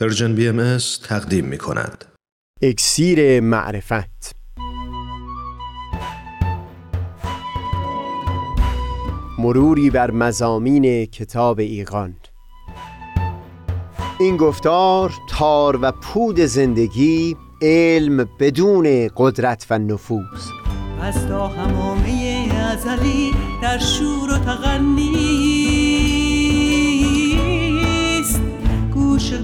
پرژن بی ام تقدیم می کند. اکسیر معرفت. مروری بر مزامین کتاب ایقان این گفتار تار و پود زندگی علم بدون قدرت و نفوذ. از تا همامه ازلی در شور و تغنیست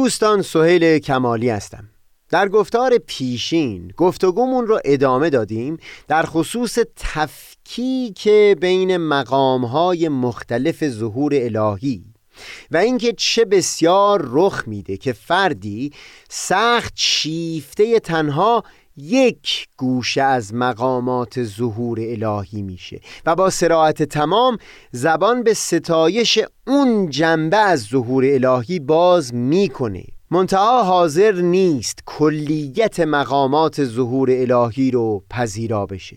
دوستان سهیل کمالی هستم. در گفتار پیشین گفتگومون رو ادامه دادیم در خصوص تفکیک بین مقامهای مختلف ظهور الهی و اینکه چه بسیار رخ میده که فردی سخت شیفته تنها یک گوشه از مقامات ظهور الهی میشه و با سراحت تمام زبان به ستایش اون جنبه از ظهور الهی باز می‌کنه. منتها حاضر نیست کلیت مقامات ظهور الهی رو پذیرا بشه.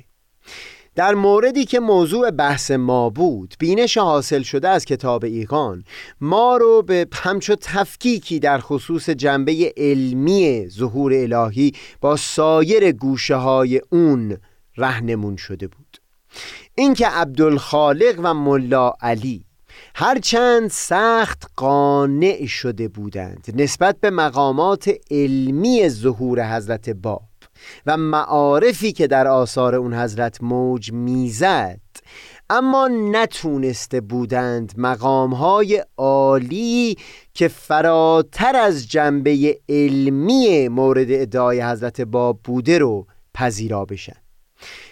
در موردی که موضوع بحث ما بود بینش حاصل شده از کتاب ایقان ما رو به همچو تفکیکی در خصوص جنبه علمی ظهور الهی با سایر گوشه های اون رهنمون شده بود. اینکه عبدالخالق و ملا علی هرچند سخت قانع شده بودند نسبت به مقامات علمی ظهور حضرت باب و معارفی که در آثار اون حضرت موج می‌زد اما نتونسته بودند مقامهای عالی که فراتر از جنبه علمی مورد ادعای حضرت باب بوده رو پذیرا بشن.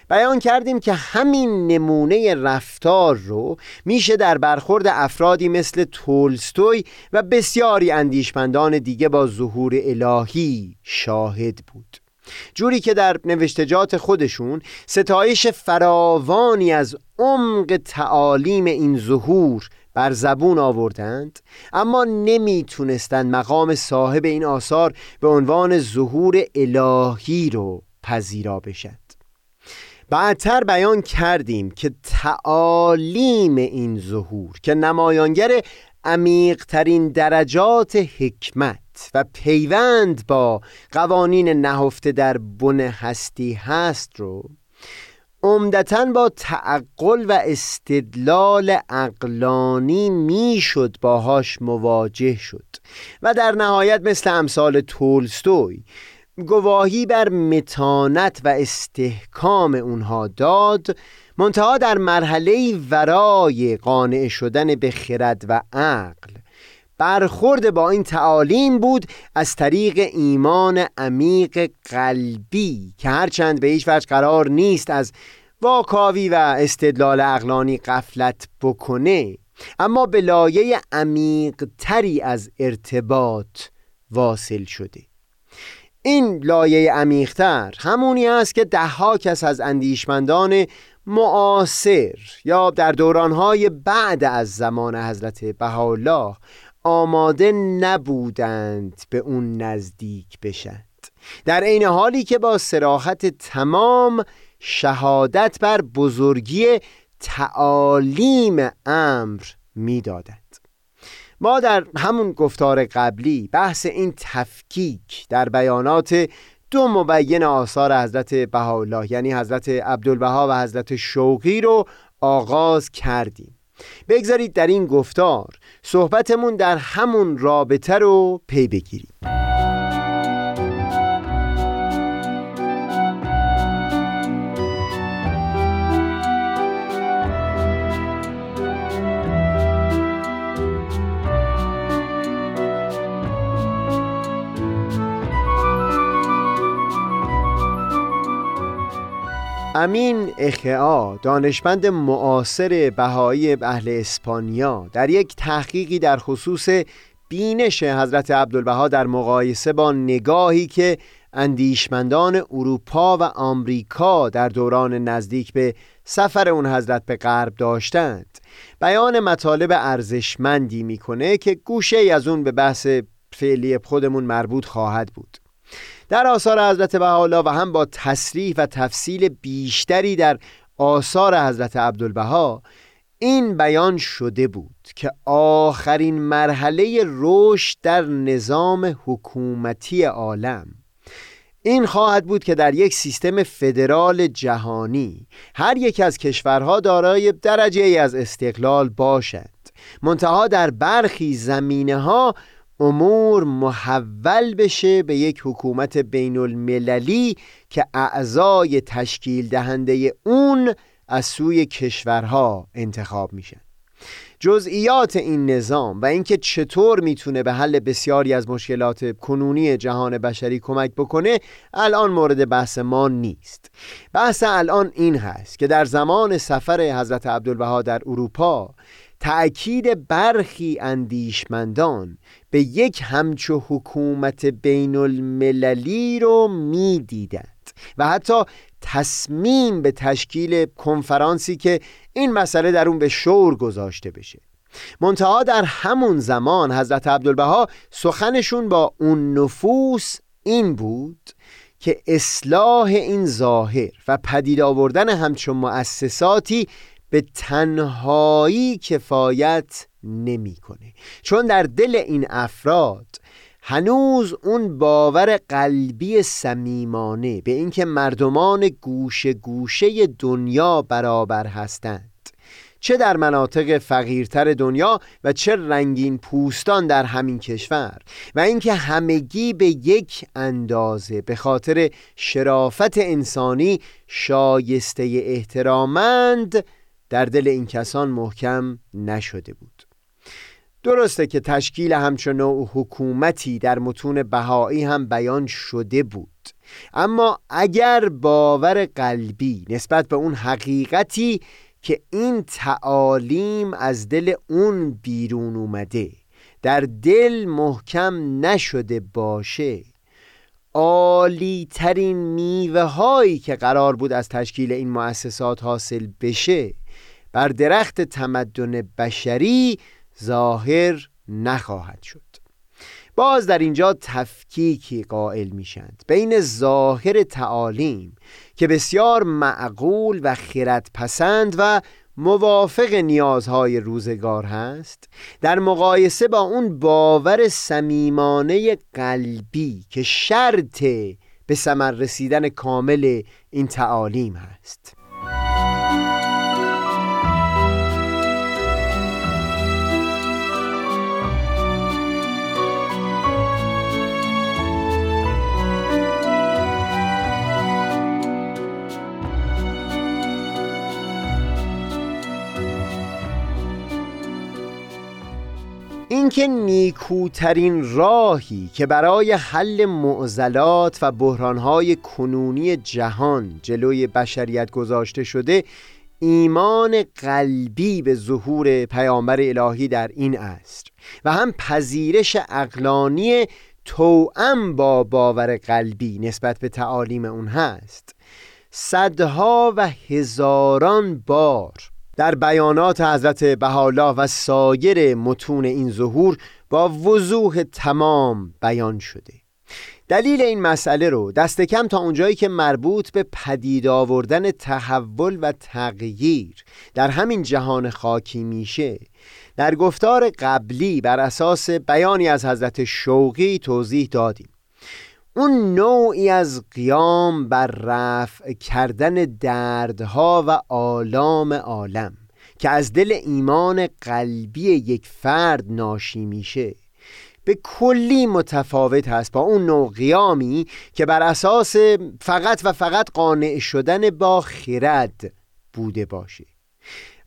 بیان کردیم که همین نمونه رفتار رو میشه در برخورد افرادی مثل تولستوی و بسیاری اندیشمندان دیگه با ظهور الهی شاهد بود. جوری که در نوشتجات خودشون ستایش فراوانی از عمق تعالیم این ظهور بر زبون آوردند اما نمی‌تونستند مقام صاحب این آثار به عنوان ظهور الهی رو پذیرا بشد بعدتر بیان کردیم که تعالیم این ظهور که نمایانگر عمیقترین درجات حکمت و پیوند با قوانین نهفته در بن هستی هست رو عمدتا با تعقل و استدلال اقلانی می‌شد باهاش مواجه شد و در نهایت مثل امثال تولستوی گواهی بر متانت و استحکام اونها داد منتها در مرحله ورای قانع شدن به خرد و عقل. برخورد با این تعالیم بود از طریق ایمان عمیق قلبی که هرچند به هیچ وجه قرار نیست از واکاوی و استدلال اقلانی قفلت بکنه اما به لایه عمیق تری از ارتباط واصل شده. این لایه عمیقتر همونی است که دهها کس از اندیشمندان معاصر یا در دورانهای بعد از زمان حضرت بهاءالله آماده نبودند به اون نزدیک بشند. در عین حالی که با سراحت تمام شهادت بر بزرگی تعالیم امر می‌دادند. ما در همون گفتار قبلی بحث این تفکیک در بیانات دو مبین آثار حضرت بهاءالله یعنی حضرت عبدالبها و حضرت شوقی رو آغاز کردیم. بگذارید در این گفتار صحبتمون در همون رابطه رو پی بگیریم. امین اخعا دانشمند معاصر بهایی اهل اسپانیا در یک تحقیقی در خصوص بینش حضرت عبدالبها در مقایسه با نگاهی که اندیشمندان اروپا و آمریکا در دوران نزدیک به سفر اون حضرت به غرب داشتند. بیان مطالب ارزشمندی می‌کنه که گوشه ای از اون به بحث فعلی خودمون مربوط خواهد بود. در آثار حضرت بهاءالله و هم با تصریح و تفصیل بیشتری در آثار حضرت عبدالبها این بیان شده بود که آخرین مرحله رشد در نظام حکومتی عالم. این خواهد بود که در یک سیستم فدرال جهانی هر یک از کشورها دارای درجه ای از استقلال باشند منتها در برخی زمینه ها امور محول بشه به یک حکومت بین المللی که اعضای تشکیل دهنده اون از سوی کشورها انتخاب میشن جزئیات این نظام و اینکه چطور می‌تونه به حل بسیاری از مشکلات کنونی جهان بشری کمک بکنه الان مورد بحث ما نیست. بحث الان این هست که در زمان سفر حضرت عبدالبها در اروپا تأکید برخی اندیشمندان به یک همچو حکومت بین المللی رو می‌دیدند و حتی تصمیم به تشکیل کنفرانسی که این مسئله در اون به شور گذاشته بشه. منتها در همون زمان حضرت عبدالبها سخنشون با اون نفوس این بود که اصلاح این ظاهر و پدید آوردن همچون مؤسساتی به تنهایی کفایت نمی‌کنه. چون در دل این افراد هنوز اون باور قلبی صمیمانه به اینکه مردمان گوشه گوشه دنیا برابر هستند. چه در مناطق فقیرتر دنیا و چه رنگین پوستان در همین کشور. و اینکه همگی به یک اندازه به خاطر شرافت انسانی شایسته احترامند در دل این کسان محکم نشده بود. درسته که تشکیل همچون نوع حکومتی در متون بهایی هم بیان شده بود. اما اگر باور قلبی نسبت به اون حقیقتی که این تعالیم از دل اون بیرون اومده در دل محکم نشده باشه عالی ترین میوه هایی که قرار بود از تشکیل این مؤسسات حاصل بشه بر درخت تمدن بشری ظاهر نخواهد شد. باز در اینجا تفکیکی قائل میشند بین ظاهر تعالیم که بسیار معقول و خیرت پسند و موافق نیازهای روزگار هست در مقایسه با اون باور صمیمانه قلبی که شرط به ثمر رسیدن کامل این تعالیم هست. اینکه نیکوترین راهی که برای حل معضلات و بحرانهای کنونی جهان جلوی بشریت گذاشته شده ایمان قلبی به ظهور پیامبر الهی در این است و هم پذیرش اقلانی توأم با باور قلبی نسبت به تعالیم اون هست. صدها و هزاران بار در بیانات حضرت بهاءالله و سایر متون این ظهور با وضوح تمام بیان شده. دلیل این مسئله رو دست کم تا اونجایی که مربوط به پدید آوردن تحول و تغییر در همین جهان خاکی میشه در گفتار قبلی بر اساس بیانی از حضرت شوقی توضیح دادیم. اون نوعی از قیام بر رفع کردن دردها و آلام عالم که از دل ایمان قلبی یک فرد ناشی میشه به کلی متفاوت هست با اون نوع قیامی که بر اساس فقط و فقط قانع شدن با خرد بوده باشه.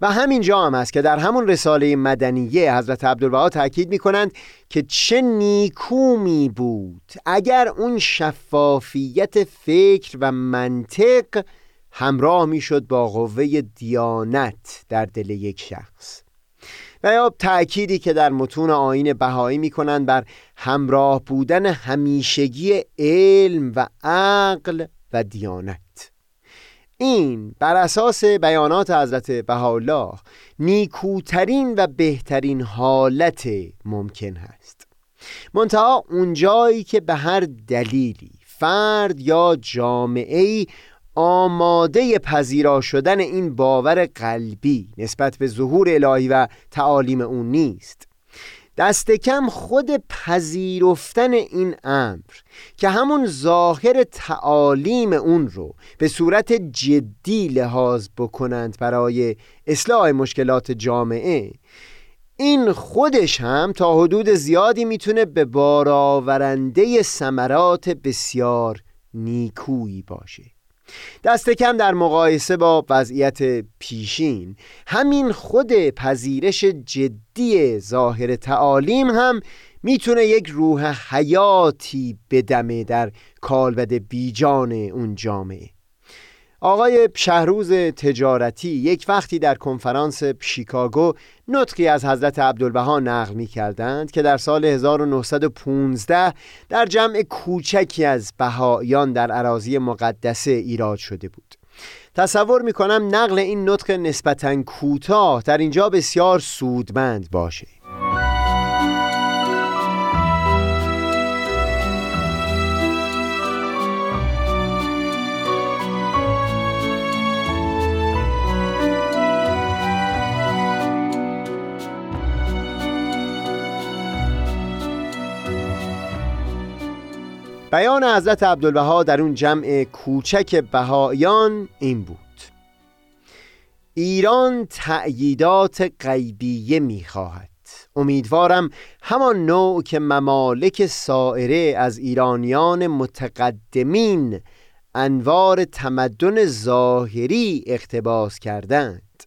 و همین جا هم است که در همون رساله مدنیه حضرت عبدالبها تاکید می کنند که چه نیکو می بود اگر اون شفافیت فکر و منطق همراه می‌شد با قوه دیانت در دل یک شخص. و یا تأکیدی که در متون آین بهایی می‌کنند بر همراه بودن همیشگی علم و عقل و دیانت. این بر اساس بیانات حضرت بهاءالله نیکوترین و بهترین حالت ممکن هست. منتها اونجایی که به هر دلیلی فرد یا جامعه آماده پذیرا شدن این باور قلبی نسبت به ظهور الهی و تعالیم اون نیست دست کم خود پذیرفتن این امر که همون ظاهر تعالیم اون رو به صورت جدی لحاظ بکنند برای اصلاح مشکلات جامعه این خودش هم تا حدود زیادی می‌تونه به بارآورنده ثمرات بسیار نیکویی باشه. دست کم در مقایسه با وضعیت پیشین همین خود پذیرش جدی ظاهر تعالیم هم می‌تونه یک روح حیاتی بدمه در کالبد بیجان اون جامعه. آقای شهروز تجارتی یک وقتی در کنفرانس شیکاگو نطقی از حضرت عبدالبها نقل می کردند که در سال 1915 در جمع کوچکی از بهایان در عراضی مقدسه ایراد شده بود. تصور می کنم نقل این نطق نسبتا کوتاه در اینجا بسیار سودمند باشه. بیان حضرت عبدالبها در اون جمع کوچک بهایان این بود. ایران تأییدات غیبیه می‌خواهد. امیدوارم همان نوع که ممالک سائره از ایرانیان متقدمین انوار تمدن ظاهری اقتباس کردند.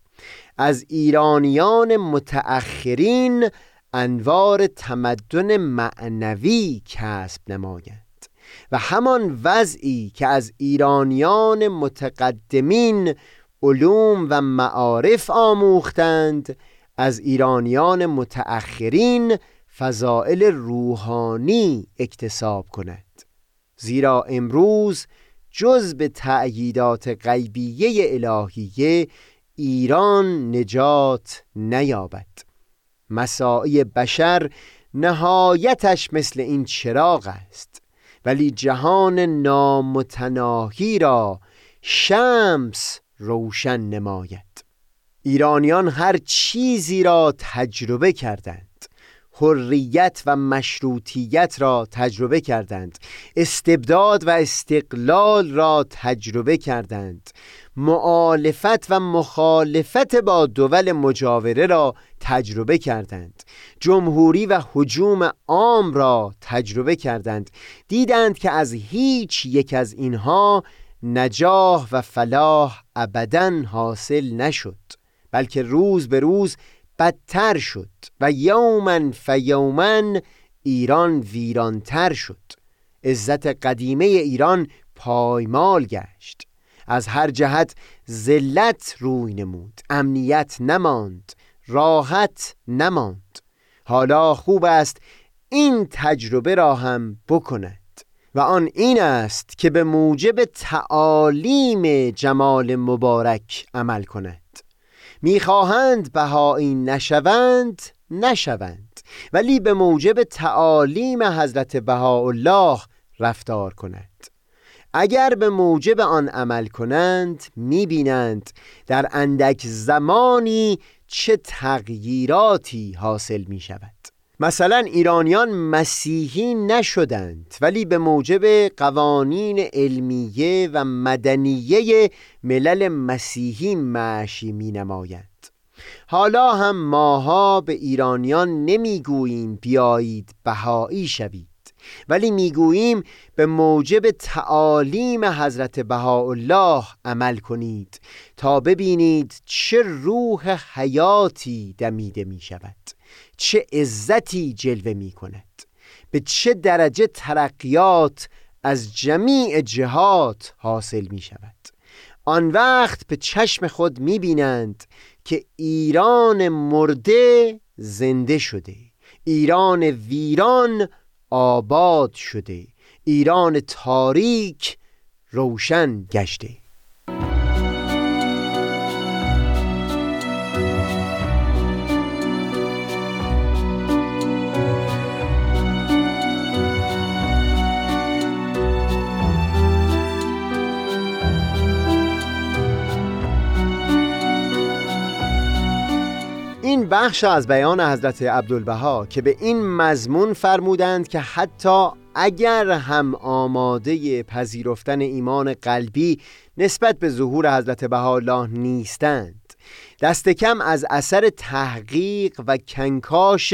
از ایرانیان متأخرین انوار تمدن معنوی کسب نمایند و همان وضعی که از ایرانیان متقدمین علوم و معارف آموختند از ایرانیان متأخرین فضائل روحانی اکتساب کند. زیرا امروز جز به تأییدات غیبیه الهیه ایران نجات نیابد. مساعی بشر نهایتش مثل این چراغ است. ولی جهان نامتناهی را شمس روشن نماید. ایرانیان هر چیزی را تجربه کردند. حریت و مشروطیت را تجربه کردند. استبداد و استقلال را تجربه کردند. معالفت و مخالفت با دول مجاوره را تجربه کردند. جمهوری و حجوم عام را تجربه کردند. دیدند که از هیچ یک از اینها نجاح و فلاح ابدا حاصل نشد بلکه روز به روز بدتر شد و یومن فیومن ایران ویرانتر شد. عزت قدیمه ایران پایمال گشت. از هر جهت ذلت روی نمود امنیت نماند راحت نماند. حالا خوب است این تجربه را هم بکند. و آن این است که به موجب تعالیم جمال مبارک عمل کند. می‌خواهند بهایی نشوند نشوند. ولی به موجب تعالیم حضرت بهاءالله رفتار کند. اگر به موجب آن عمل کنند می‌بینند در اندک زمانی چه تغییراتی حاصل می شود مثلا ایرانیان مسیحی نشدند ولی به موجب قوانین علمیه و مدنیه ملل مسیحی معشی می نمایند حالا هم ماها به ایرانیان نمی‌گوییم بیایید بهایی شوید ولی می‌گوییم به موجب تعالیم حضرت بهاءالله عمل کنید تا ببینید چه روح حیاتی دمیده می شود چه عزتی جلوه می کند به چه درجه ترقیات از جمیع جهات حاصل می شود آن وقت به چشم خود می‌بینند که ایران مرده زنده شده. ایران ویران آباد شده. ایران تاریک روشن گشته. بخش از بیان حضرت عبدالبها که به این مضمون فرمودند که حتی اگر هم آماده پذیرفتن ایمان قلبی نسبت به ظهور حضرت بهاءالله نیستند. دست کم از اثر تحقیق و کنکاش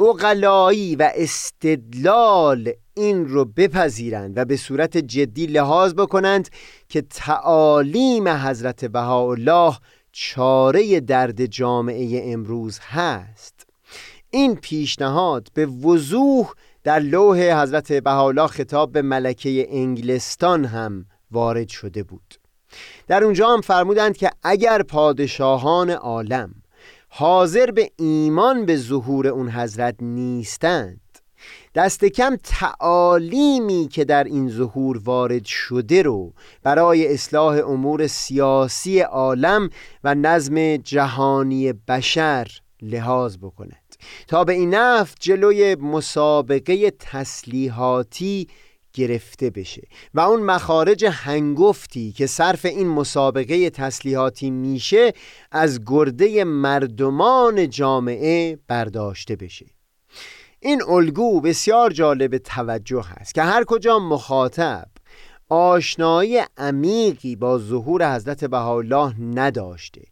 اقلایی و استدلال این رو بپذیرند و به صورت جدی لحاظ بکنند که تعالیم حضرت بهاءالله چاره درد جامعه امروز هست. این پیشنهاد به وضوح در لوح حضرت بهاءالله خطاب به ملکه انگلستان هم وارد شده بود. در اونجا هم فرمودند که اگر پادشاهان عالم حاضر به ایمان به ظهور اون حضرت نیستند دست کم تعالیمی که در این ظهور وارد شده رو برای اصلاح امور سیاسی عالم و نظم جهانی بشر لحاظ بکند. تا به این نفت جلوی مسابقه تسلیحاتی گرفته بشه و اون مخارج هنگفتی که صرف این مسابقه تسلیحاتی میشه از گرده مردمان جامعه برداشته بشه. این الگو بسیار جالب توجه است که هر کجا مخاطب آشنایی عمیقی با ظهور حضرت بهاءالله نداشته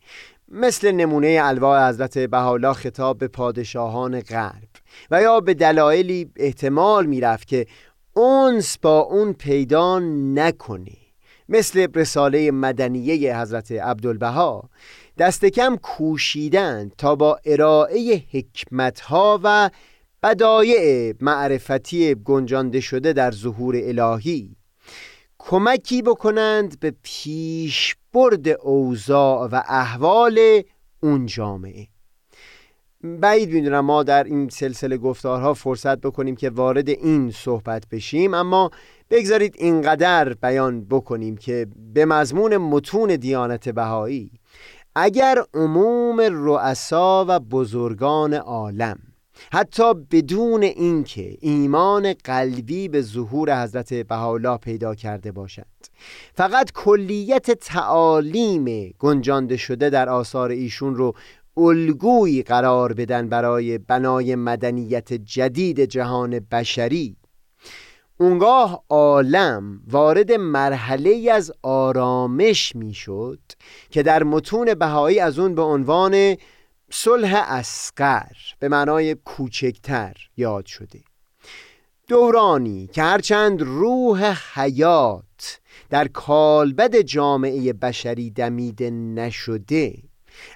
مثل نمونه الواح حضرت بهاءالله خطاب به پادشاهان غرب و یا به دلایلی احتمال می‌رفت که اونس با اون پیدا نکنه مثل رساله مدنیه حضرت عبدالبها دست کم کوشیدن تا با ارائه حکمتها و بدایع معرفتی گنجانده شده در ظهور الهی کمکی بکنند به پیشبرد اوضاع و احوال اون جامعه. بعید می‌دونم ما در این سلسله گفتارها فرصت بکنیم که وارد این صحبت بشیم اما بگذارید اینقدر بیان بکنیم که به مضمون متون دیانت بهایی اگر عموم رؤسا و بزرگان عالم حتی بدون اینکه ایمان قلبی به ظهور حضرت بهاءالله پیدا کرده باشند فقط کلیت تعالیم گنجانده شده در آثار ایشون رو الگویی قرار بدن برای بنای مدنیت جدید جهان بشری. اونگاه عالم وارد مرحله از آرامش می‌شد که در متون بهایی از اون به عنوان صلح اسقر به معنای کوچکتر یاد شده. دورانی که هرچند روح حیات در کالبد جامعه بشری دمیده نشده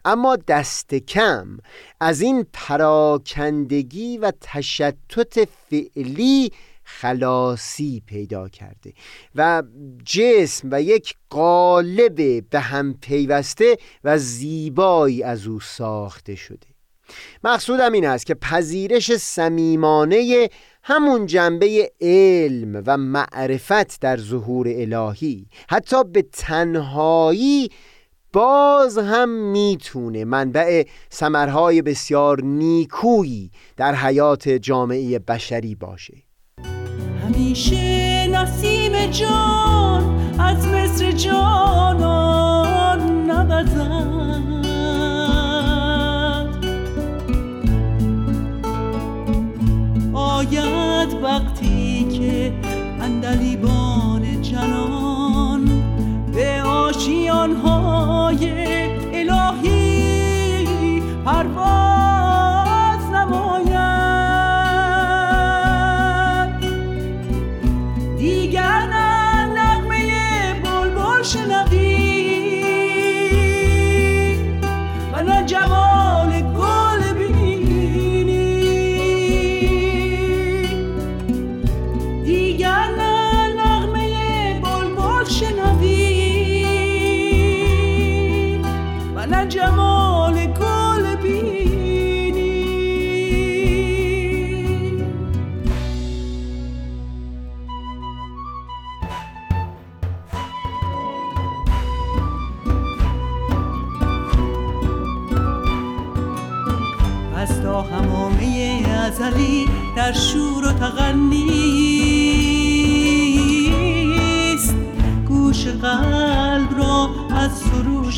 اما دست کم از این پراکندگی و تشتت فعلی خلاصی پیدا کرده و جسم و یک قالب به هم پیوسته و زیبایی از او ساخته شده. مقصودم این است که پذیرش صمیمانه همون جنبه علم و معرفت در ظهور الهی حتی به تنهایی باز هم می‌تونه منبع سمرهای بسیار نیکویی در حیات جامعه بشری باشه. همیشه نسیم جان از مصر جانان نبزد آید وقتی که اندلیبان جنان به آشیانهای الهی